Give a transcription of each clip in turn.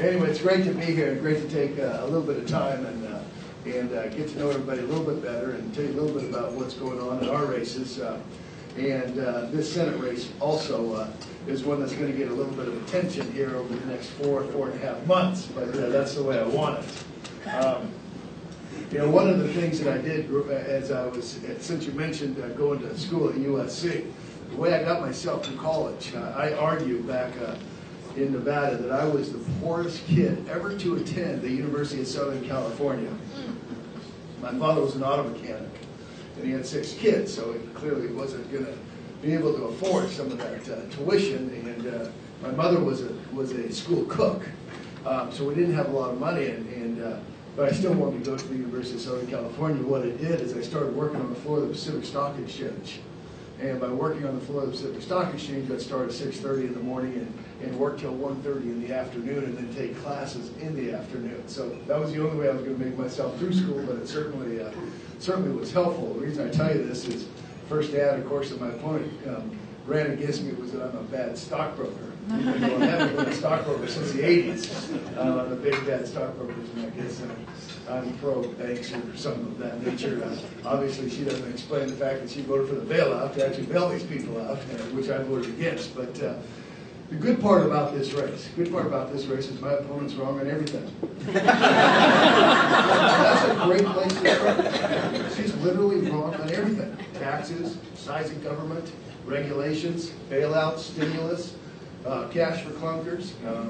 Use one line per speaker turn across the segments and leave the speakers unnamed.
Anyway, it's great to be here and great to take uh, a little bit of time and, uh, and uh, get to know everybody a little bit better and tell you a little bit about what's going on in our races. Uh, And uh, this Senate race also uh, is one that's going to get a little bit of attention here over the next four, four and a half months, but that's the way I want it. Um, You know, one of the things that I did as I was, since you mentioned going to school at USC, the way I got myself to college, I argued back in Nevada that I was the poorest kid ever to attend the University of Southern California. My father was an auto mechanic, and he had six kids, so he clearly wasn't going to be able to afford some of that uh, tuition. And uh, my mother was a was a school cook, um, so we didn't have a lot of money. And, and uh, but I still wanted to go to the University of Southern California. What I did is I started working on the floor of the Pacific Stock Exchange. And by working on the floor the Pacific Stock Exchange, I'd start at six thirty in the morning and, and work till 1:30 in the afternoon and then take classes in the afternoon. So that was the only way I was gonna make myself through school, but it certainly, uh, certainly was helpful. The reason I tell you this is, first ad, of course, that my opponent, um, ran against me was that I'm a bad stockbroker. Even though I haven't been a stockbroker since the eighties. Uh, a big bad stockbroker, and I guess uh, I'm pro banks or something of that nature. Uh, Obviously, she doesn't explain the fact that she voted for the bailout to actually bail these people out, uh, which I voted against. But uh, the good part about this race, the good part about this race is my opponent's wrong on everything. That's a great place to start. She's literally wrong on everything. Taxes, size of government, regulations, bailouts, stimulus, uh, cash for clunkers, uh,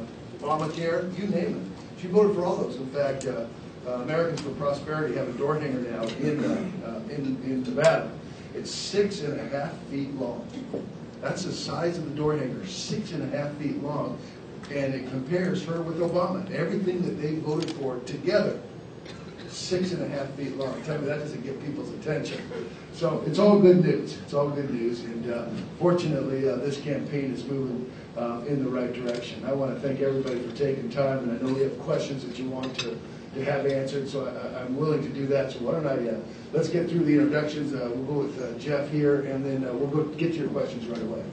Obamacare, you name it. She voted for all those. In fact, uh, uh, Americans for Prosperity have a door hanger now in, uh, uh, in, in Nevada. It's six and a half feet long. That's the size of the door hanger, six and a half feet long. And it compares her with Obama. Everything that they voted for together, six and a half feet long. Tell me that doesn't get people's attention. So it's all good news. It's all good news. And uh, fortunately, uh, this campaign is moving uh, in the right direction. I want to thank everybody for taking time, and I know we have questions that you want to, to have answered, so I, I'm willing to do that. So why don't I, uh, let's get through the introductions. Uh, we'll go with uh, Jeff here, and then we'll go get to your questions right away.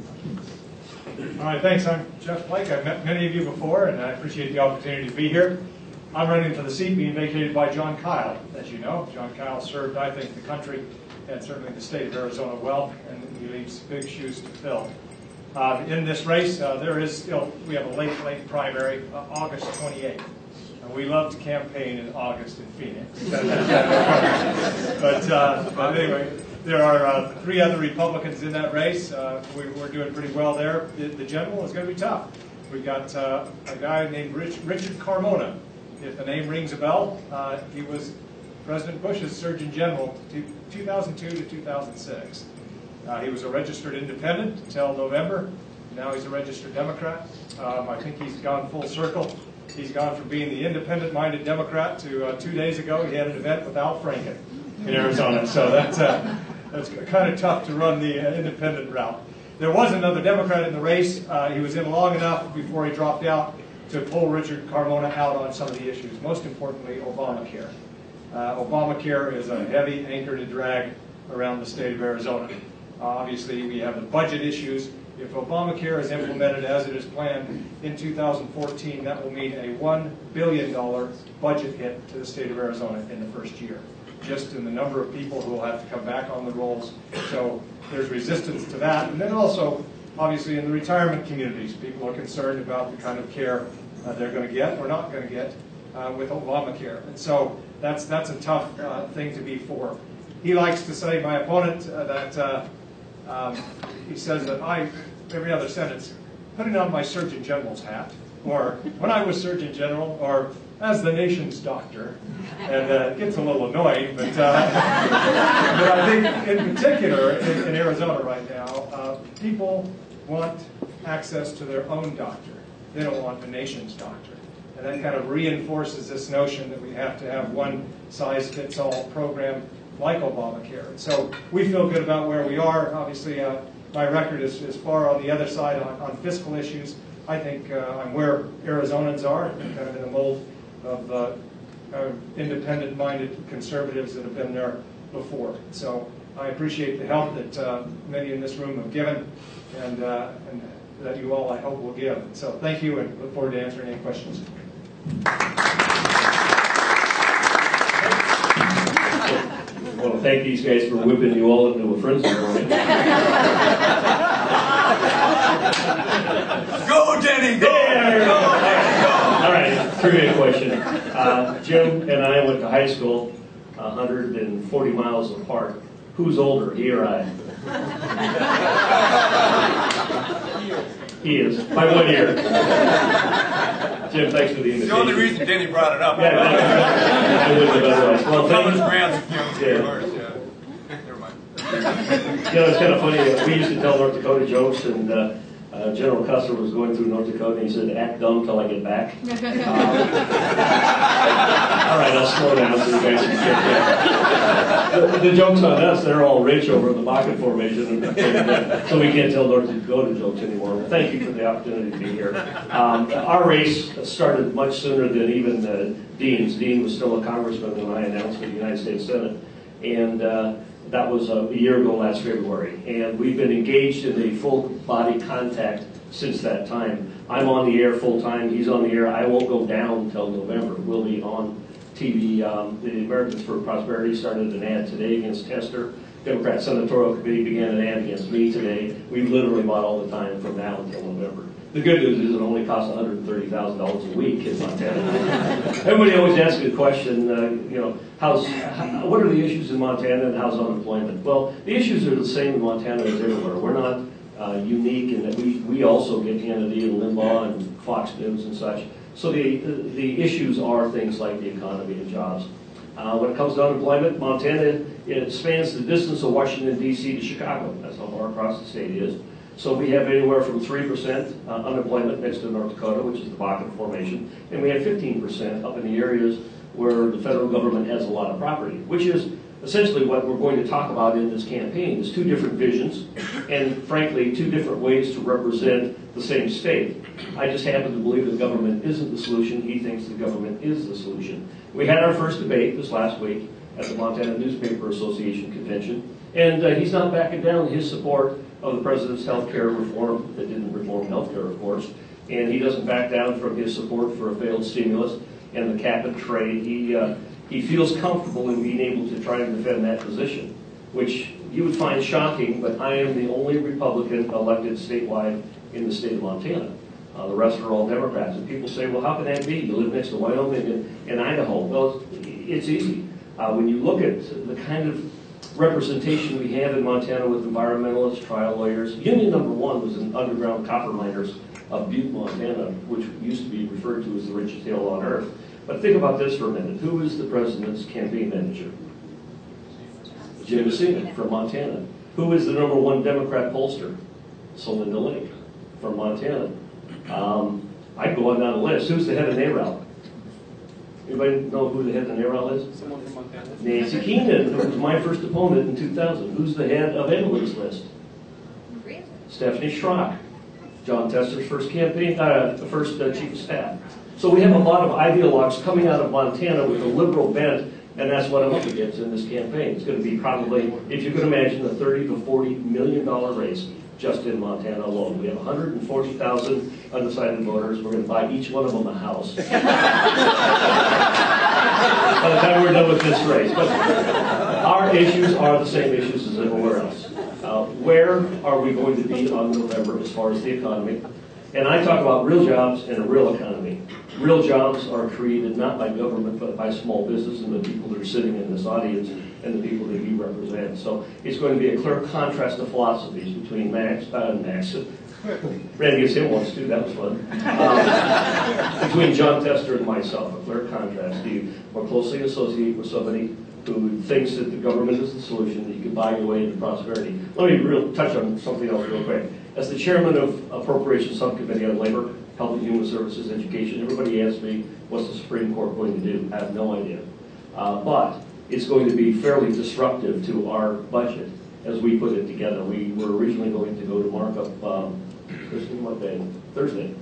All right, thanks. I'm Jeff Flake. I've met many of you before, and I appreciate the opportunity to be here. I'm running for the seat being vacated by Jon Kyl, as you know. Jon Kyl served, I think, the country and certainly the state of Arizona well, and he leaves big shoes to fill. Uh, in this race, uh, there is still, we have a late, late primary, uh, August 28th. And we love to campaign in August in Phoenix. but, uh, but anyway, there are uh, three other Republicans in that race. Uh, we, we're doing pretty well there. The, the general is going to be tough. We've got a guy named Rich, Richard Carmona. If the name rings a bell, uh, he was President Bush's Surgeon General to 2002 to 2006. Uh, he was a registered independent until November. Now he's a registered Democrat. Um, I think he's gone full circle. He's gone from being the independent-minded Democrat to uh, two days ago he had an event with Al Franken in Arizona. So that's uh, that's kind of tough to run the uh, independent route. There was another Democrat in the race. Uh, he was in long enough before he dropped out to pull Richard Carmona out on some of the issues. Most importantly, Obamacare. Uh, Obamacare is a heavy anchor to drag around the state of Arizona. Uh, obviously, we have the budget issues. If Obamacare is implemented as it is planned in 2014, that will mean a $1 billion budget hit to the state of Arizona in the first year, just in the number of people who will have to come back on the rolls. So there's resistance to that. And then also, obviously, in the retirement communities, people are concerned about the kind of care uh, they're going to get or not going to get uh, with Obamacare. And so that's, that's a tough uh, thing to be for. He likes to say, my opponent, uh, that uh, um, he says that I, every other sentence, putting on my Surgeon General's hat, or when I was Surgeon General, or as the nation's doctor, and uh, it gets a little annoying, but, uh, but I think in particular in, in Arizona right now, uh, people want access to their own doctor. They don't want the nation's doctor. And that kind of reinforces this notion that we have to have one size fits all program like Obamacare. So we feel good about where we are. Obviously, uh, my record is, is far on the other side on, on fiscal issues. I think uh, I'm where Arizonans are, kind of in the mold of uh, uh, independent-minded conservatives that have been there before. So I appreciate the help that uh, many in this room have given, and, uh, and that you all, I hope, will give. So thank you, and look forward to answering any questions.
I want to thank these guys for whipping you all into a frenzy for me.
Go, Denny, go!
There. All right, trivia question. Uh, Jim and I went to high school 140 miles apart. Who's older, he or I? He is, by one year. Jim, thanks for the invitation.
The only reason Denny brought it up.
Yeah, I wouldn't have otherwise. Well, thank you.
grants, you know,
Yeah.
yeah. Never mind.
You know, it's kind of funny, we used to tell North Dakota jokes, and uh, uh, General Custer was going through North Dakota, and he said, act dumb till I get back. All right, I'll slow down so you guys can get that. The the joke's on us, they're all rich over in the Bakken Formation, so we can't tell North Dakota jokes anymore. Well, Thank you for the opportunity to be here. Um, Our race started much sooner than even uh, Dean's. Dean was still a congressman when I announced for the United States Senate. And uh, that was a year ago last February. And we've been engaged in a full body contact since that time. I'm on the air full time, he's on the air. I won't go down until November. We'll be on TV. Um, The Americans for Prosperity started an ad today against Tester. Democrat Senatorial Committee began an ad against me today. We literally bought all the time from now until November. The good news is it only costs $130,000 a week in Montana. Everybody always asks me the question, uh, you know, how's, how, what are the issues in Montana and how's unemployment? Well, the issues are the same in Montana as everywhere. We're not uh, unique in that we, we also get Hannity and Limbaugh and Fox News and such. So the, the issues are things like the economy and jobs. Uh, when it comes to unemployment, Montana, it spans the distance of Washington DC to Chicago. That's how far across the state is. So we have anywhere from 3% uh, unemployment next to North Dakota, which is the Bakken Formation, and we have 15% up in the areas where the federal government has a lot of property, which is essentially what we're going to talk about in this campaign, is two different visions, and frankly, two different ways to represent the same state. I just happen to believe the government isn't the solution, he thinks the government is the solution. We had our first debate this last week at the Montana Newspaper Association Convention, and uh, he's not backing down his support of the president's health care reform, that didn't reform health care, of course, and he doesn't back down from his support for a failed stimulus and the cap and trade. He, uh, he feels comfortable in being able to try and defend that position, which you would find shocking, but I am the only Republican elected statewide in the state of Montana. Uh, the rest are all Democrats. And people say, well, how can that be? You live next to Wyoming and, and Idaho. Well, it's easy. Uh, when you look at the kind of representation we have in Montana with environmentalists, trial lawyers, Union Number One was an underground copper miners of Butte, Montana, which used to be referred to as the richest hill on earth. But think about this for a minute. Who is the president's campaign manager? Jim Messina from Montana. Who is the number one Democrat pollster? Celinda Lake from Montana. Um, I'd go on down the list. Who's the head of NARAL? Anybody know who the head of the NARAL is?
Someone from Montana?
Nancy Keenan, who was my first opponent in 2000. Who's the head of Emily's list? Stephanie Schriock, Jon Tester's first campaign, uh, the first uh, chief of staff. So we have a lot of ideologues coming out of Montana with a liberal bent, and that's what I'm up against in this campaign. It's going to be probably, if you can imagine, a 30 to 40 million dollar race just in Montana alone. We have 140,000 undecided voters. We're going to buy each one of them a house. By the time we're done with this race. But our issues are the same issues as everywhere else. Uh, where are we going to be on November as far as the economy? And I talk about real jobs and a real economy. Real jobs are created not by government, but by small business and the people that are sitting in this audience and the people that you represent. So it's going to be a clear contrast of philosophies between Max, uh, Max, Randy gets him once too, that was fun. Um, between Jon Tester and myself, a clear contrast. You more closely associate with somebody who thinks that the government is the solution, that you can buy your way into prosperity? Let me real touch on something else real quick. As the chairman of Appropriations Subcommittee on Labor, Health and Human Services, Education, everybody asks me, what's the Supreme Court going to do? I have no idea. Uh, but it's going to be fairly disruptive to our budget as we put it together. We were originally going to go to markup, um, what day? Thursday.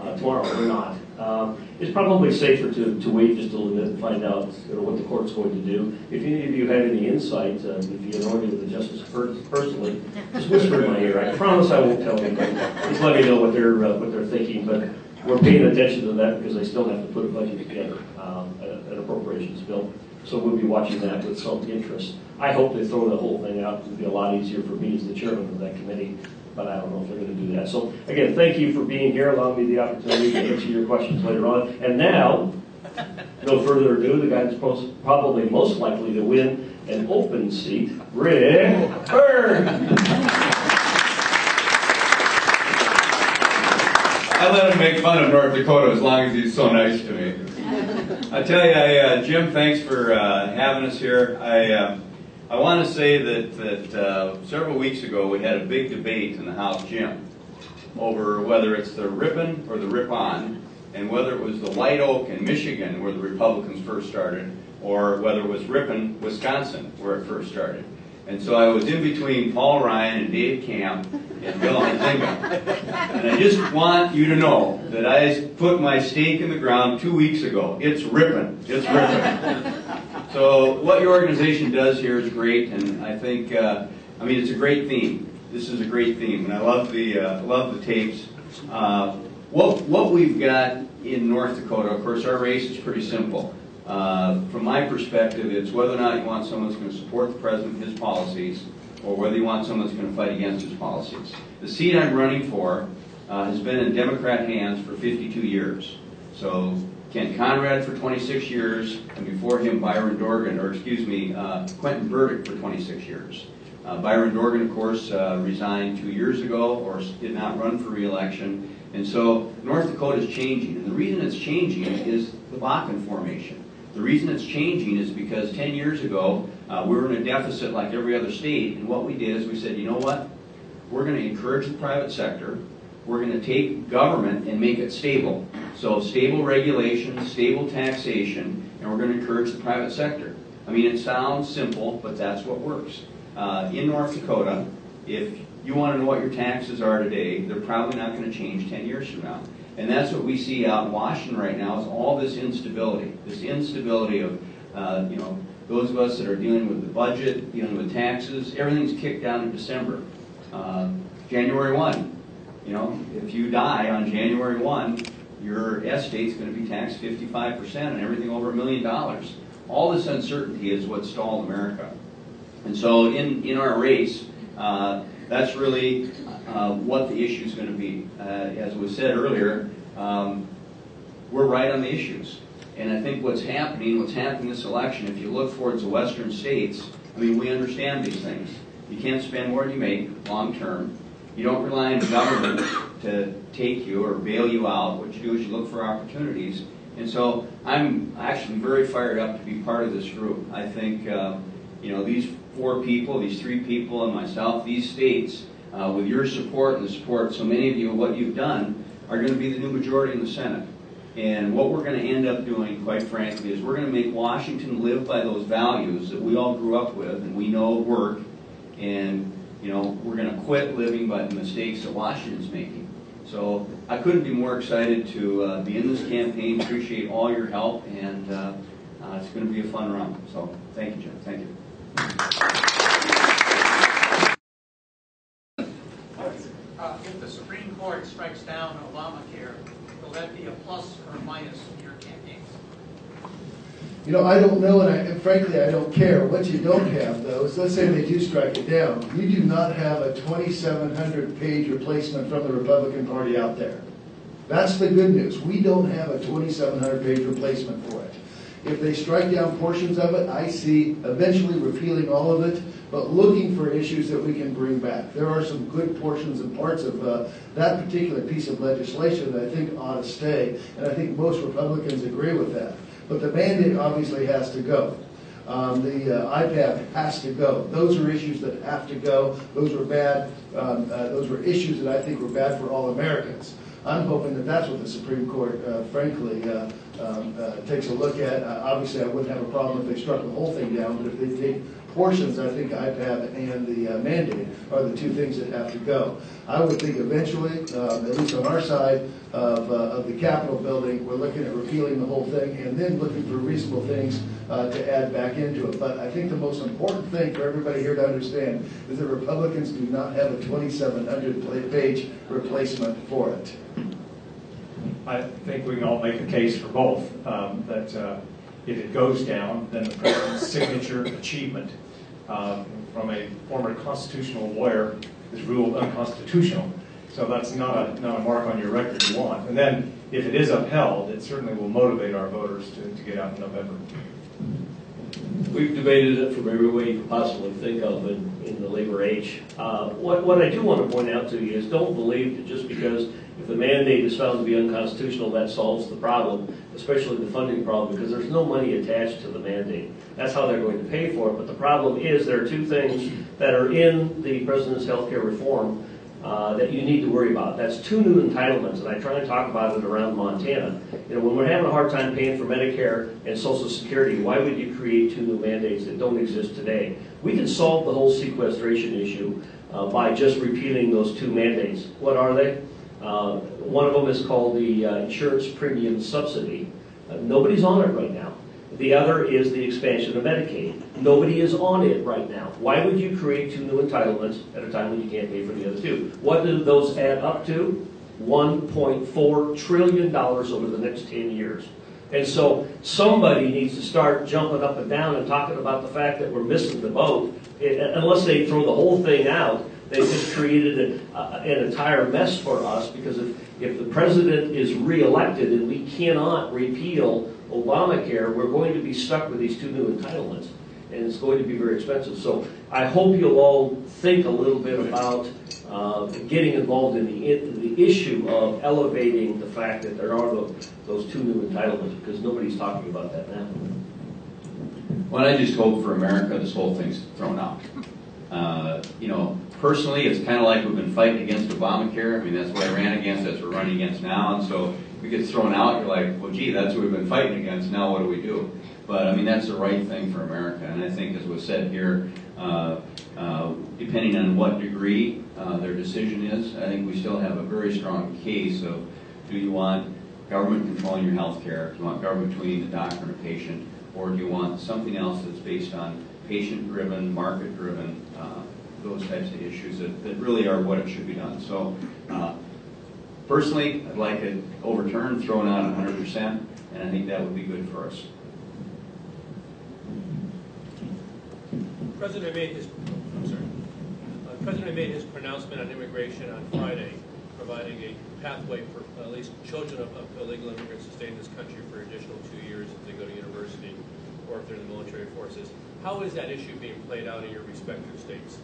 Uh, tomorrow, we're not. Um, it's probably safer to, to wait just a little bit and find out you know, what the court's going to do. If any of you had any insight, uh, if you know any of the justice per- personally, just whisper in my ear. I promise I won't tell anybody. Just let me know what they're, uh, what they're thinking. But we're paying attention to that because they still have to put a budget together, um, an appropriations bill. So we'll be watching that with some interest. I hope they throw the whole thing out. It'll be a lot easier for me as the chairman of that committee, but I don't know if they're going to do that. So again, thank you for being here, allowing me the opportunity to answer your questions later on. And now, no further ado, the guy that's probably most likely to win an open seat, Rick Berg.
I let him make fun of North Dakota as long as he's so nice to me. I tell you, I, uh, Jim, thanks for uh, having us here. I, uh, I want to say that, that uh, several weeks ago we had a big debate in the House Jim, over whether it's the Ripon or the Ripon, and whether it was the White Oak in Michigan where the Republicans first started, or whether it was Ripon, Wisconsin, where it first started. And so I was in between Paul Ryan and Dave Camp and Bill Huizenga. And I just want you to know that I put my stake in the ground two weeks ago. It's ripping. It's ripping. So what your organization does here is great, and I think, uh, I mean, it's a great theme. This is a great theme, and I love the uh, love the tapes. Uh, what what we've got in North Dakota, of course, our race is pretty simple. Uh, from my perspective, it's whether or not you want someone that's going to support the president and his policies, or whether you want someone that's going to fight against his policies. The seat I'm running for uh, has been in Democrat hands for 52 years. So Kent Conrad for 26 years, and before him Byron Dorgan, or excuse me, uh, Quentin Burdick for 26 years. Uh, Byron Dorgan, of course, uh, resigned two years ago or did not run for reelection. And so North Dakota is changing. And the reason it's changing is the Bakken formation. The reason it's changing is because 10 years ago, uh, we were in a deficit like every other state. And what we did is we said, you know what? We're going to encourage the private sector. We're going to take government and make it stable. So stable regulation, stable taxation, and we're going to encourage the private sector. I mean, it sounds simple, but that's what works. Uh, in North Dakota, if you want to know what your taxes are today, they're probably not going to change 10 years from now. And that's what we see out in Washington right now is all this instability, this instability of, uh, you know, those of us that are dealing with the budget, dealing with taxes, everything's kicked down in December. Uh, January 1, you know, if you die on January 1, your estate's going to be taxed 55% and everything over a million dollars. All this uncertainty is what stalled America. And so in, in our race, uh, that's really uh, what the issue is going to be. Uh, as was said earlier, um, we're right on the issues. And I think what's happening, what's happening this election, if you look towards the western states, I mean, we understand these things. You can't spend more than you make long term. You don't rely on the government to take you or bail you out. What you do is you look for opportunities. And so I'm actually very fired up to be part of this group. I think, uh, you know, these four people, these three people, and myself, these states, uh, with your support and the support so many of you, what you've done, are going to be the new majority in the Senate. And what we're going to end up doing, quite frankly, is we're going to make Washington live by those values that we all grew up with and we know work. And, you know, we're going to quit living by the mistakes that Washington's making. So I couldn't be more excited to uh, be in this campaign. Appreciate all your help, and uh, uh, it's going to be a fun run. So thank you, Jim. Thank you.
If the Supreme Court strikes down Obamacare, will that be a plus or a minus in your campaign?
You know, I don't know, and I- and frankly, I don't care. What you don't have, though, is let's say they do strike it down. You do not have a 2,700 page replacement from the Republican Party out there. That's the good news. We don't have a 2,700 page replacement for it. If they strike down portions of it, I see eventually repealing all of it, but looking for issues that we can bring back. There are some good portions and parts of uh, that particular piece of legislation that I think ought to stay, and I think most Republicans agree with that. But the mandate obviously has to go. Um, the uh, IPAB has to go. Those are issues that have to go. Those were bad. Um, uh, those were issues that I think were bad for all Americans. I'm hoping that that's what the Supreme Court, uh, frankly, uh, um, uh, takes a look at. Uh, obviously, I wouldn't have a problem if they struck the whole thing down, but if they take portions, I think IPAB and the uh, mandate are the two things that have to go. I would think eventually, um, at least on our side of, uh, of the Capitol building, we're looking at repealing the whole thing and then looking for reasonable things uh, to add back into it. But I think the most important thing for everybody here to understand is that Republicans do not have a 2,700 page replacement for it.
I think we can all make a case for both, um, that uh, if it goes down, then the president's signature achievement um, from a former constitutional lawyer is ruled unconstitutional. So that's not a, not a mark on your record you want. And then, if it is upheld, it certainly will motivate our voters to, to get out in November.
We've debated it from every way you could possibly think of in, in the labor age. Uh, What, what I do want to point out to you is don't believe that just because if the mandate is found to be unconstitutional, that solves the problem, especially the funding problem, because there's no money attached to the mandate. That's how they're going to pay for it. But the problem is there are two things that are in the president's healthcare reform uh, that you need to worry about. That's two new entitlements, and I try and talk about it around Montana. You know, when we're having a hard time paying for Medicare and Social Security, why would you create two new mandates that don't exist today? We can solve the whole sequestration issue uh, by just repealing those two mandates. What are they? Uh, One of them is called the uh, insurance premium subsidy. Uh, Nobody's on it right now. The other is the expansion of Medicaid. Nobody is on it right now. Why would you create two new entitlements at a time when you can't pay for the other two? What do those add up to? $1.4 trillion over the next 10 years. And so somebody needs to start jumping up and down and talking about the fact that we're missing the boat. Eh, Unless they throw the whole thing out, they just created a- a- an entire mess for us because if, if the president is reelected and we cannot repeal Obamacare, we're going to be stuck with these two new entitlements. And it's going to be very expensive. So I hope you'll all think a little bit about uh, getting involved in the, in the issue of elevating the fact that there are those, those two new entitlements, because nobody's talking about that now.
Well, I just hope for America this whole thing's thrown out. Uh, You know, personally, it's kind of like we've been fighting against Obamacare. I mean, that's what I ran against, that's what we're running against now. And so if it gets thrown out, you're like, well, gee, that's what we've been fighting against, now what do we do? But I mean, that's the right thing for America. And I think, as was said here, uh, uh, depending on what degree uh, their decision is, I think we still have a very strong case of, do you want government controlling your health care? Do you want government between the doctor and the patient? Or do you want something else that's based on patient-driven, market-driven, uh, those types of issues that, that really are what it should be done? So, uh, personally, I'd like it overturned, thrown out hundred percent, and I think that would be good for us.
President made his, I'm sorry. Uh, President made his pronouncement on immigration on Friday, providing a pathway for at least children of of illegal immigrants to stay in this country for an additional two years if they go to university or if they're in the military forces. How is that issue being played out in your respective states?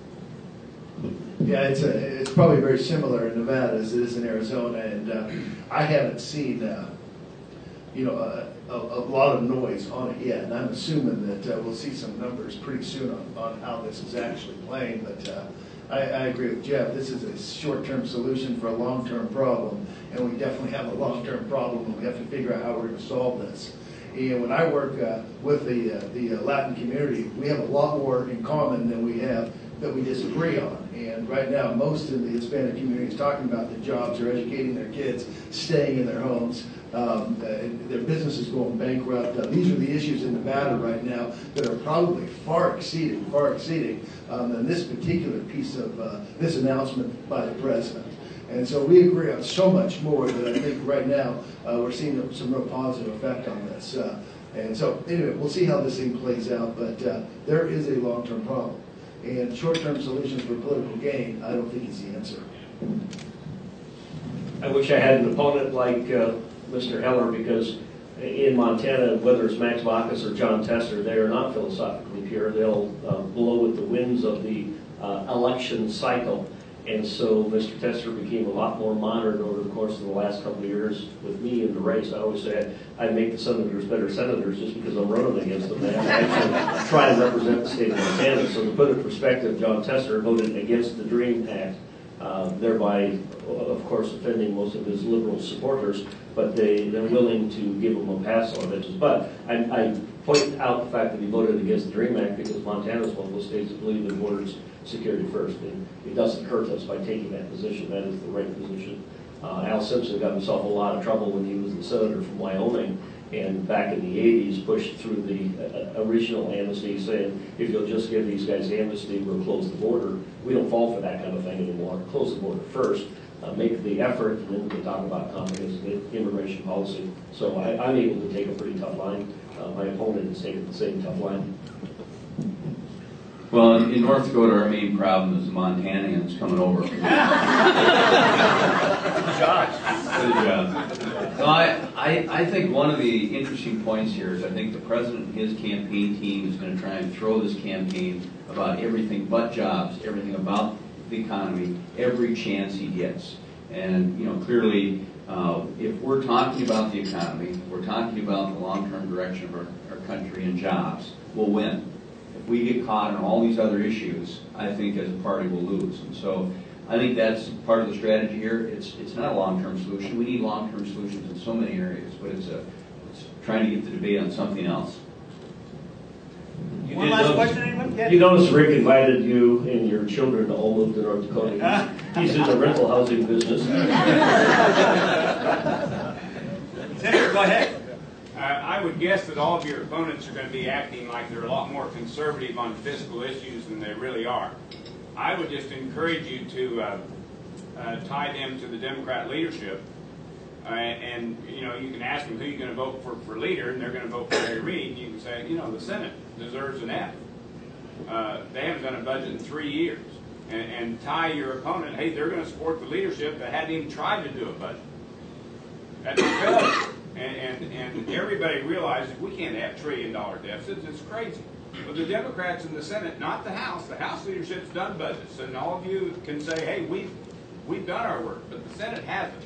Yeah, it's a, it's probably very similar in Nevada as it is in Arizona, and uh, I haven't seen, uh, you know, a, a, a lot of noise on it yet, and I'm assuming that uh, we'll see some numbers pretty soon on, on how this is actually playing, but uh, I, I agree with Jeff, this is a short-term solution for a long-term problem, and we definitely have a long-term problem, and we have to figure out how we're gonna solve this. And when I work uh, with the, uh, the Latin community, we have a lot more in common than we have that we disagree on. And right now, most of the Hispanic community is talking about the jobs, they're educating their kids, staying in their homes, um, uh, their businesses going bankrupt. Uh, These are the issues in Nevada right now that are probably far exceeding, far exceeding um, than this particular piece of, uh, this announcement by the president. And so we agree on so much more that I think right now, uh, we're seeing some real positive effect on this. Uh, And so, anyway, we'll see how this thing plays out, but uh, there is a long-term problem. And short-term solutions for political gain, I don't think is the answer.
I wish I had an opponent like uh, Mr. Heller, because in Montana, whether it's Max Baucus or Jon Tester, they are not philosophically pure. They'll uh, blow with the winds of the uh, election cycle. And so Mr. Tester became a lot more modern over the course of the last couple of years with me in the race. I always say I make the senators better senators just because I'm running against them. They actually try to represent the state of Montana. So to put it in perspective, Jon Tester voted against the DREAM Act, uh, thereby, of course, offending most of his liberal supporters, but they, they're willing to give him a pass on it. But I, I point out the fact that he voted against the DREAM Act because Montana is one of those states that believe in borders security first. And it doesn't hurt us by taking that position. That is the right position. Uh, Al Simpson got himself a lot of trouble when he was the senator from Wyoming, and back in the eighties pushed through the uh, original amnesty saying, if you'll just give these guys amnesty, we'll close the border. We don't fall for that kind of thing anymore. Close the border first, uh, make the effort, and then we can talk about comprehensive immigration policy. So I, I'm able to take a pretty tough line. Uh, My opponent is taking the same tough line.
Well, in in North Dakota, our main problem is the Montanans coming over. Good job. No, I, I, I think one of the interesting points here is I think the president and his campaign team is gonna try and throw this campaign about everything but jobs, everything about the economy, every chance he gets. And, you know, clearly, uh, if we're talking about the economy, we're talking about the long-term direction of our, our country and jobs, we'll win. If we get caught in all these other issues, I think as a party we'll lose. And so I think that's part of the strategy here. It's, it's not a long-term solution. We need long-term solutions in so many areas, but it's a, it's trying to get the debate on something else.
You
One
did
last
notice-
question, anyone? Yeah.
You notice Rick invited you and your children to all move to North Dakota. He's he's in the rental housing business.
Senator, go ahead.
Uh, I would guess that all of your opponents are going to be acting like they're a lot more conservative on fiscal issues than they really are. I would just encourage you to uh, uh, tie them to the Democrat leadership. Uh, and, you know, you can ask them who you're going to vote for for leader, and they're going to vote for Harry Reid. And you can say, you know, the Senate deserves an F. Uh, they haven't done a budget in three years. And, and tie your opponent, hey, they're going to support the leadership that hadn't even tried to do a budget. That's. And, and, and everybody realizes we can't have trillion dollar deficits. It's crazy. But the Democrats in the Senate, not the House, the House leadership's done budgets. And all of you can say, hey, we've, we've done our work, but the Senate hasn't.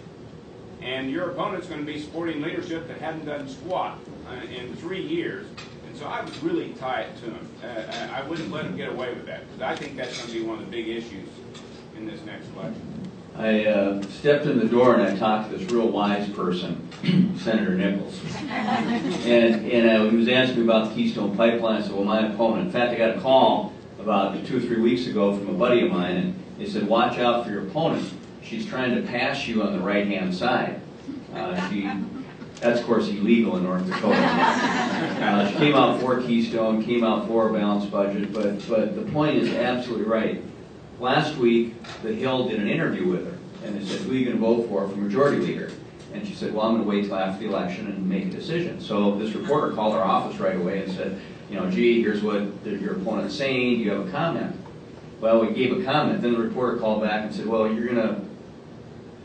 And your opponent's going to be supporting leadership that hadn't done squat uh, in three years. And so I would really tie it to them. Uh, I I wouldn't let them get away with that because I think that's going to be one of the big issues in this next election.
I uh, stepped in the door and I talked to this real wise person, Senator Nickles. And, and uh, he was asking me about the Keystone Pipeline. I said, well, my opponent, in fact, I got a call about two or three weeks ago from a buddy of mine, and he said, watch out for your opponent. She's trying to pass you on the right-hand side. Uh, she, that's, of course, illegal in North Dakota. Uh, she came out for Keystone, came out for a balanced budget, but, but the point is absolutely right. Last week, the Hill did an interview with her, and they said, who are you going to vote for for majority leader? And she said, well, I'm going to wait till after the election and make a decision. So this reporter called our office right away and said, you know, gee, here's what your opponent's saying, do you have a comment? Well, we gave a comment, then the reporter called back and said, well, you're going to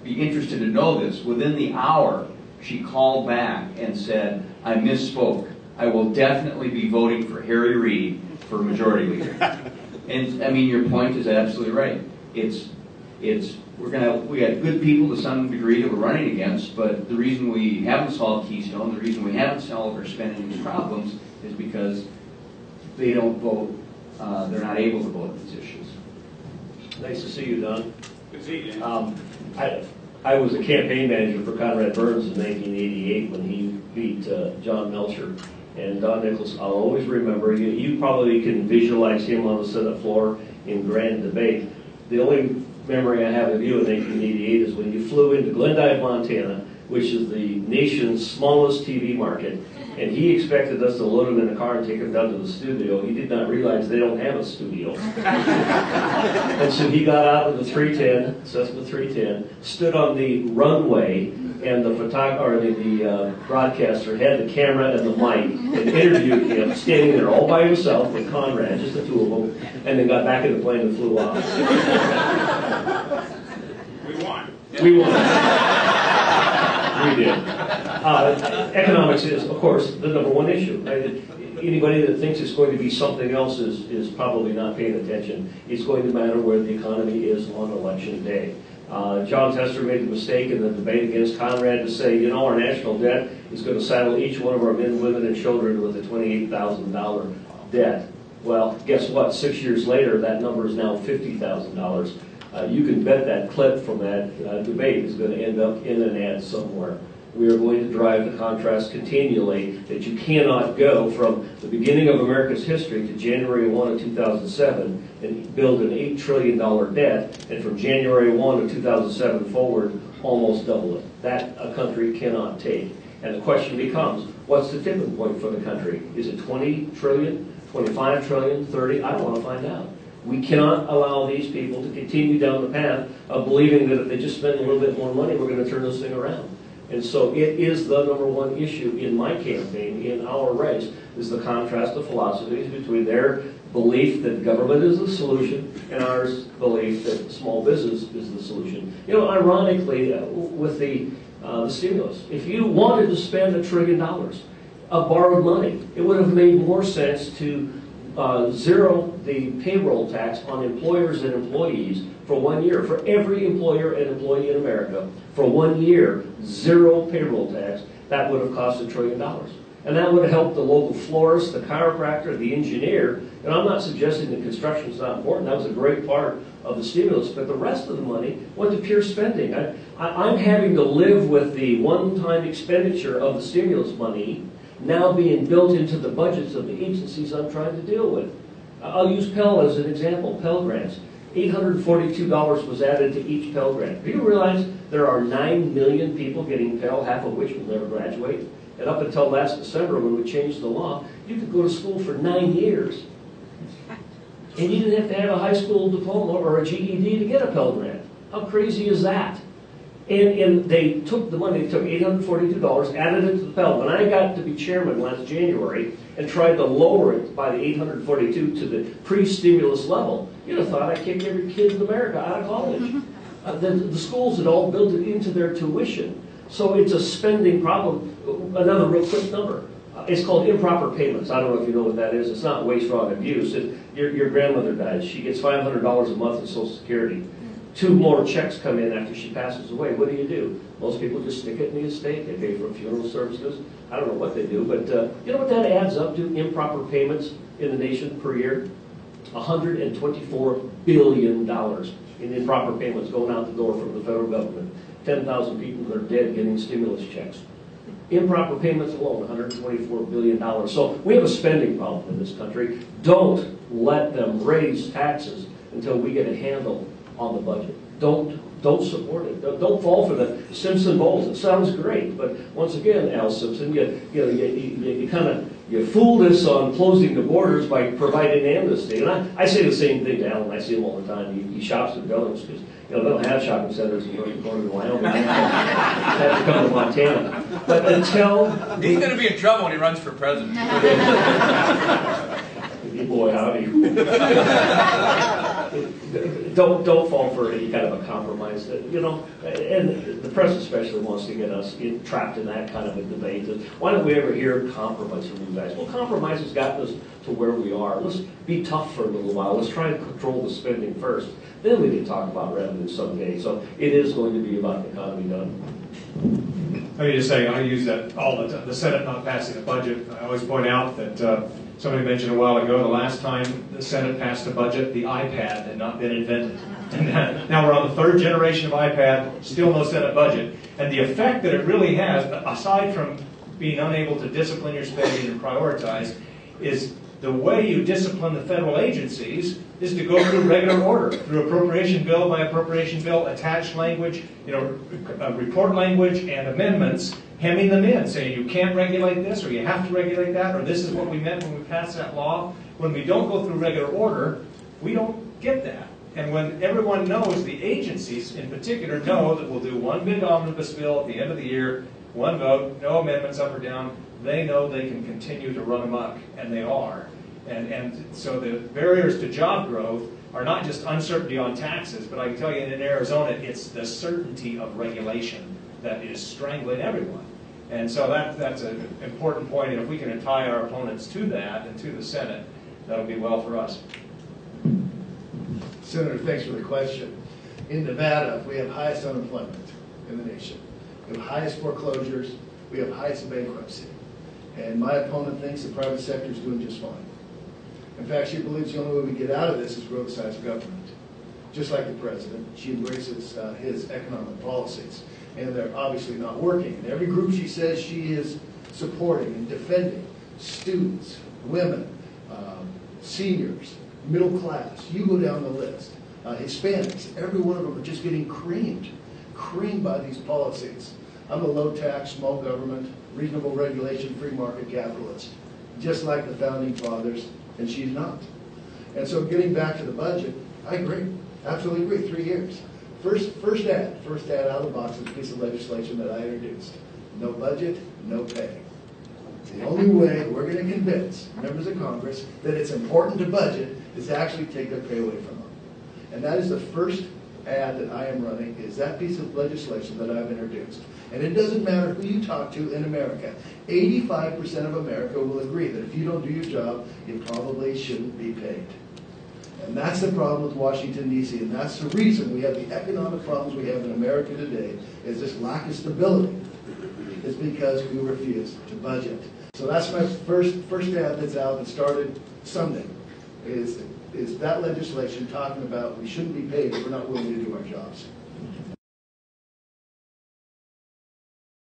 be interested to know this. Within the hour, she called back and said, I misspoke. I will definitely be voting for Harry Reid for majority leader. And, I mean, your point is absolutely right. It's, it's, we're gonna, we got good people to some degree that we're running against, but the reason we haven't solved Keystone, the reason we haven't solved our spending these problems is because they don't vote, uh, they're not able to vote on these issues.
Nice to see you, Don.
Good see you,
Um, I, I was a campaign manager for Conrad Burns in 1988 when he beat uh, John Melcher. And Don Nickles, I'll always remember, you, you probably can visualize him on the Senate floor in grand debate. The only memory I have of you in 1988 is when you flew into Glendive, Montana, which is the nation's smallest TV market, and he expected us to load him in a car and take him down to the studio. He did not realize they don't have a studio. And so he got out of the 310, Cessna 310, stood on the runway, and the photog, or the, the uh, broadcaster had the camera and the mic, and interviewed him, standing there all by himself with Conrad, just the two of them, and then got back in the plane and flew off.
We won.
We won. We did. Uh, economics is, of course, the number one issue. right? Anybody that thinks it's going to be something else is, is probably not paying attention. It's going to matter where the economy is on election day. Uh, Jon Tester made the mistake in the debate against Conrad to say, you know, our national debt is going to saddle each one of our men, women, and children with a $28,000 debt. Well, guess what? Six years later, that number is now $50,000. Uh, you can bet that clip from that uh, debate is going to end up in an ad somewhere. We are going to drive the contrast continually that you cannot go from the beginning of America's history to January 1 of 2007 and build an $8 trillion debt, and from January 1 of 2007 forward, almost double it. That a country cannot take. And the question becomes, What's the tipping point for the country? Is it 20 trillion, 25 trillion, 30? I want to find out. We cannot allow these people to continue down the path of believing that if they just spend a little bit more money, we're going to turn this thing around. And so it is the number one issue in my campaign, in our race, is the contrast of philosophies between their belief that government is the solution and our belief that small business is the solution. You know, ironically, uh, with the, uh, the stimulus, if you wanted to spend a trillion dollars of borrowed money, it would have made more sense to uh, zero the payroll tax on employers and employees for one year. For every employer and employee in America, for one year, zero payroll tax, that would have cost a trillion dollars. And that would have helped the local florist, the chiropractor, the engineer. And I'm not suggesting that construction is not important. That was a great part of the stimulus. But the rest of the money went to pure spending. I, I, I'm having to live with the one-time expenditure of the stimulus money now being built into the budgets of the agencies I'm trying to deal with. I'll use Pell as an example, Pell grants. $842 was added to each Pell grant. Do you realize there are 9 million people getting Pell, half of which will never graduate? And up until last December, when we changed the law, you could go to school for nine years. And you didn't have to have a high school diploma or a GED to get a Pell Grant. How crazy is that? And, and they took the money, they took $842, added it to the Pell. When I got to be chairman last January and tried to lower it by the 842 to the pre-stimulus level, you'd have thought I kicked every kid in America out of college. Uh, the, the schools had all built it into their tuition. So it's a spending problem. Another real quick number. Uh, It's called improper payments. I don't know if you know what that is. It's not waste, fraud, and abuse. It, your, your grandmother dies. She gets $500 a month in Social Security. Two more checks come in after she passes away. What do you do? Most people just stick it in the estate. They pay for funeral services. I don't know what they do, but uh, you know what that adds up to? Improper payments in the nation per year? $124 billion in improper payments going out the door from the federal government. 10,000 people that are dead getting stimulus checks. Improper payments alone, $124 billion. So we have a spending problem in this country. Don't let them raise taxes until we get a handle on the budget. Don't, don't support it. Don't, don't fall for the Simpson-Bowles. It sounds great, but once again, Al Simpson, you, you know, you, you, you kind of, you fooled us on closing the borders by providing amnesty. And I, I say the same thing to Alan. I see him all the time. He, he shops at Billings because, you know, they don't have shopping centers in North Dakota and Wyoming. They have to come to Montana. But until
He's gonna be in trouble when he runs for president.
Boy, howdy. Don't, don't fall for any kind of a compromise that, you know, and the press especially wants to get us in- trapped in that kind of a debate. that, Why don't we ever hear compromise from you guys? Well, compromise has gotten us to where we are. Let's be tough for a little while. Let's try and control the spending first. Then we can talk about revenue someday. So it is going to be about the economy done.
I mean, just saying, I use that all the time, the Senate not passing a budget. I always point out that, uh, somebody mentioned a while ago, the last time the Senate passed a budget, the iPad had not been invented. And now we're on the third generation of iPad, still no Senate budget. And the effect that it really has, aside from being unable to discipline your spending and prioritize, is the way you discipline the federal agencies is to go through regular order, through appropriation bill by appropriation bill, attached language, you know, uh, report language and amendments, hemming them in, saying you can't regulate this, or you have to regulate that, or this is what we meant when we passed that law. When we don't go through regular order, we don't get that. And when everyone knows, the agencies in particular know that we'll do one big omnibus bill at the end of the year, one vote, no amendments up or down, they know they can continue to run amok, and they are. And, and so the barriers to job growth are not just uncertainty on taxes, but I can tell you in Arizona, it's the certainty of regulation that is strangling everyone. And so that, that's an important point. and if we can tie our opponents to that and to the Senate, that'll be well for us.
Senator, thanks for the question. In Nevada, we have highest unemployment in the nation. We have highest foreclosures, we have highest bankruptcy. And my opponent thinks the private sector is doing just fine. In fact, she believes the only way we get out of this is grow the size of government. Just like the president, she embraces uh, his economic policies, and they're obviously not working. And every group she says she is supporting and defending, students, women, um, seniors, middle class, you go down the list, uh, Hispanics, every one of them are just getting creamed, creamed by these policies. I'm a low-tax, small government reasonable regulation, free market capitalist, just like the founding fathers, and she's not. And so getting back to the budget, I agree, absolutely agree, three years. First, first ad, first ad out of the box is a piece of legislation that I introduced. No budget, no pay. It's the only way we're gonna convince members of Congress that it's important to budget is to actually take their pay away from them. And that is the first ad that I am running, is that piece of legislation that I've introduced. And it doesn't matter who you talk to in America. Eighty-five percent of America will agree that if you don't do your job, you probably shouldn't be paid. And that's the problem with Washington DC, and that's the reason we have the economic problems we have in America today, is this lack of stability. Is because we refuse to budget. So that's my first, first ad that's out that started Sunday, is, is that legislation talking about we shouldn't be paid if we're not willing to do our jobs.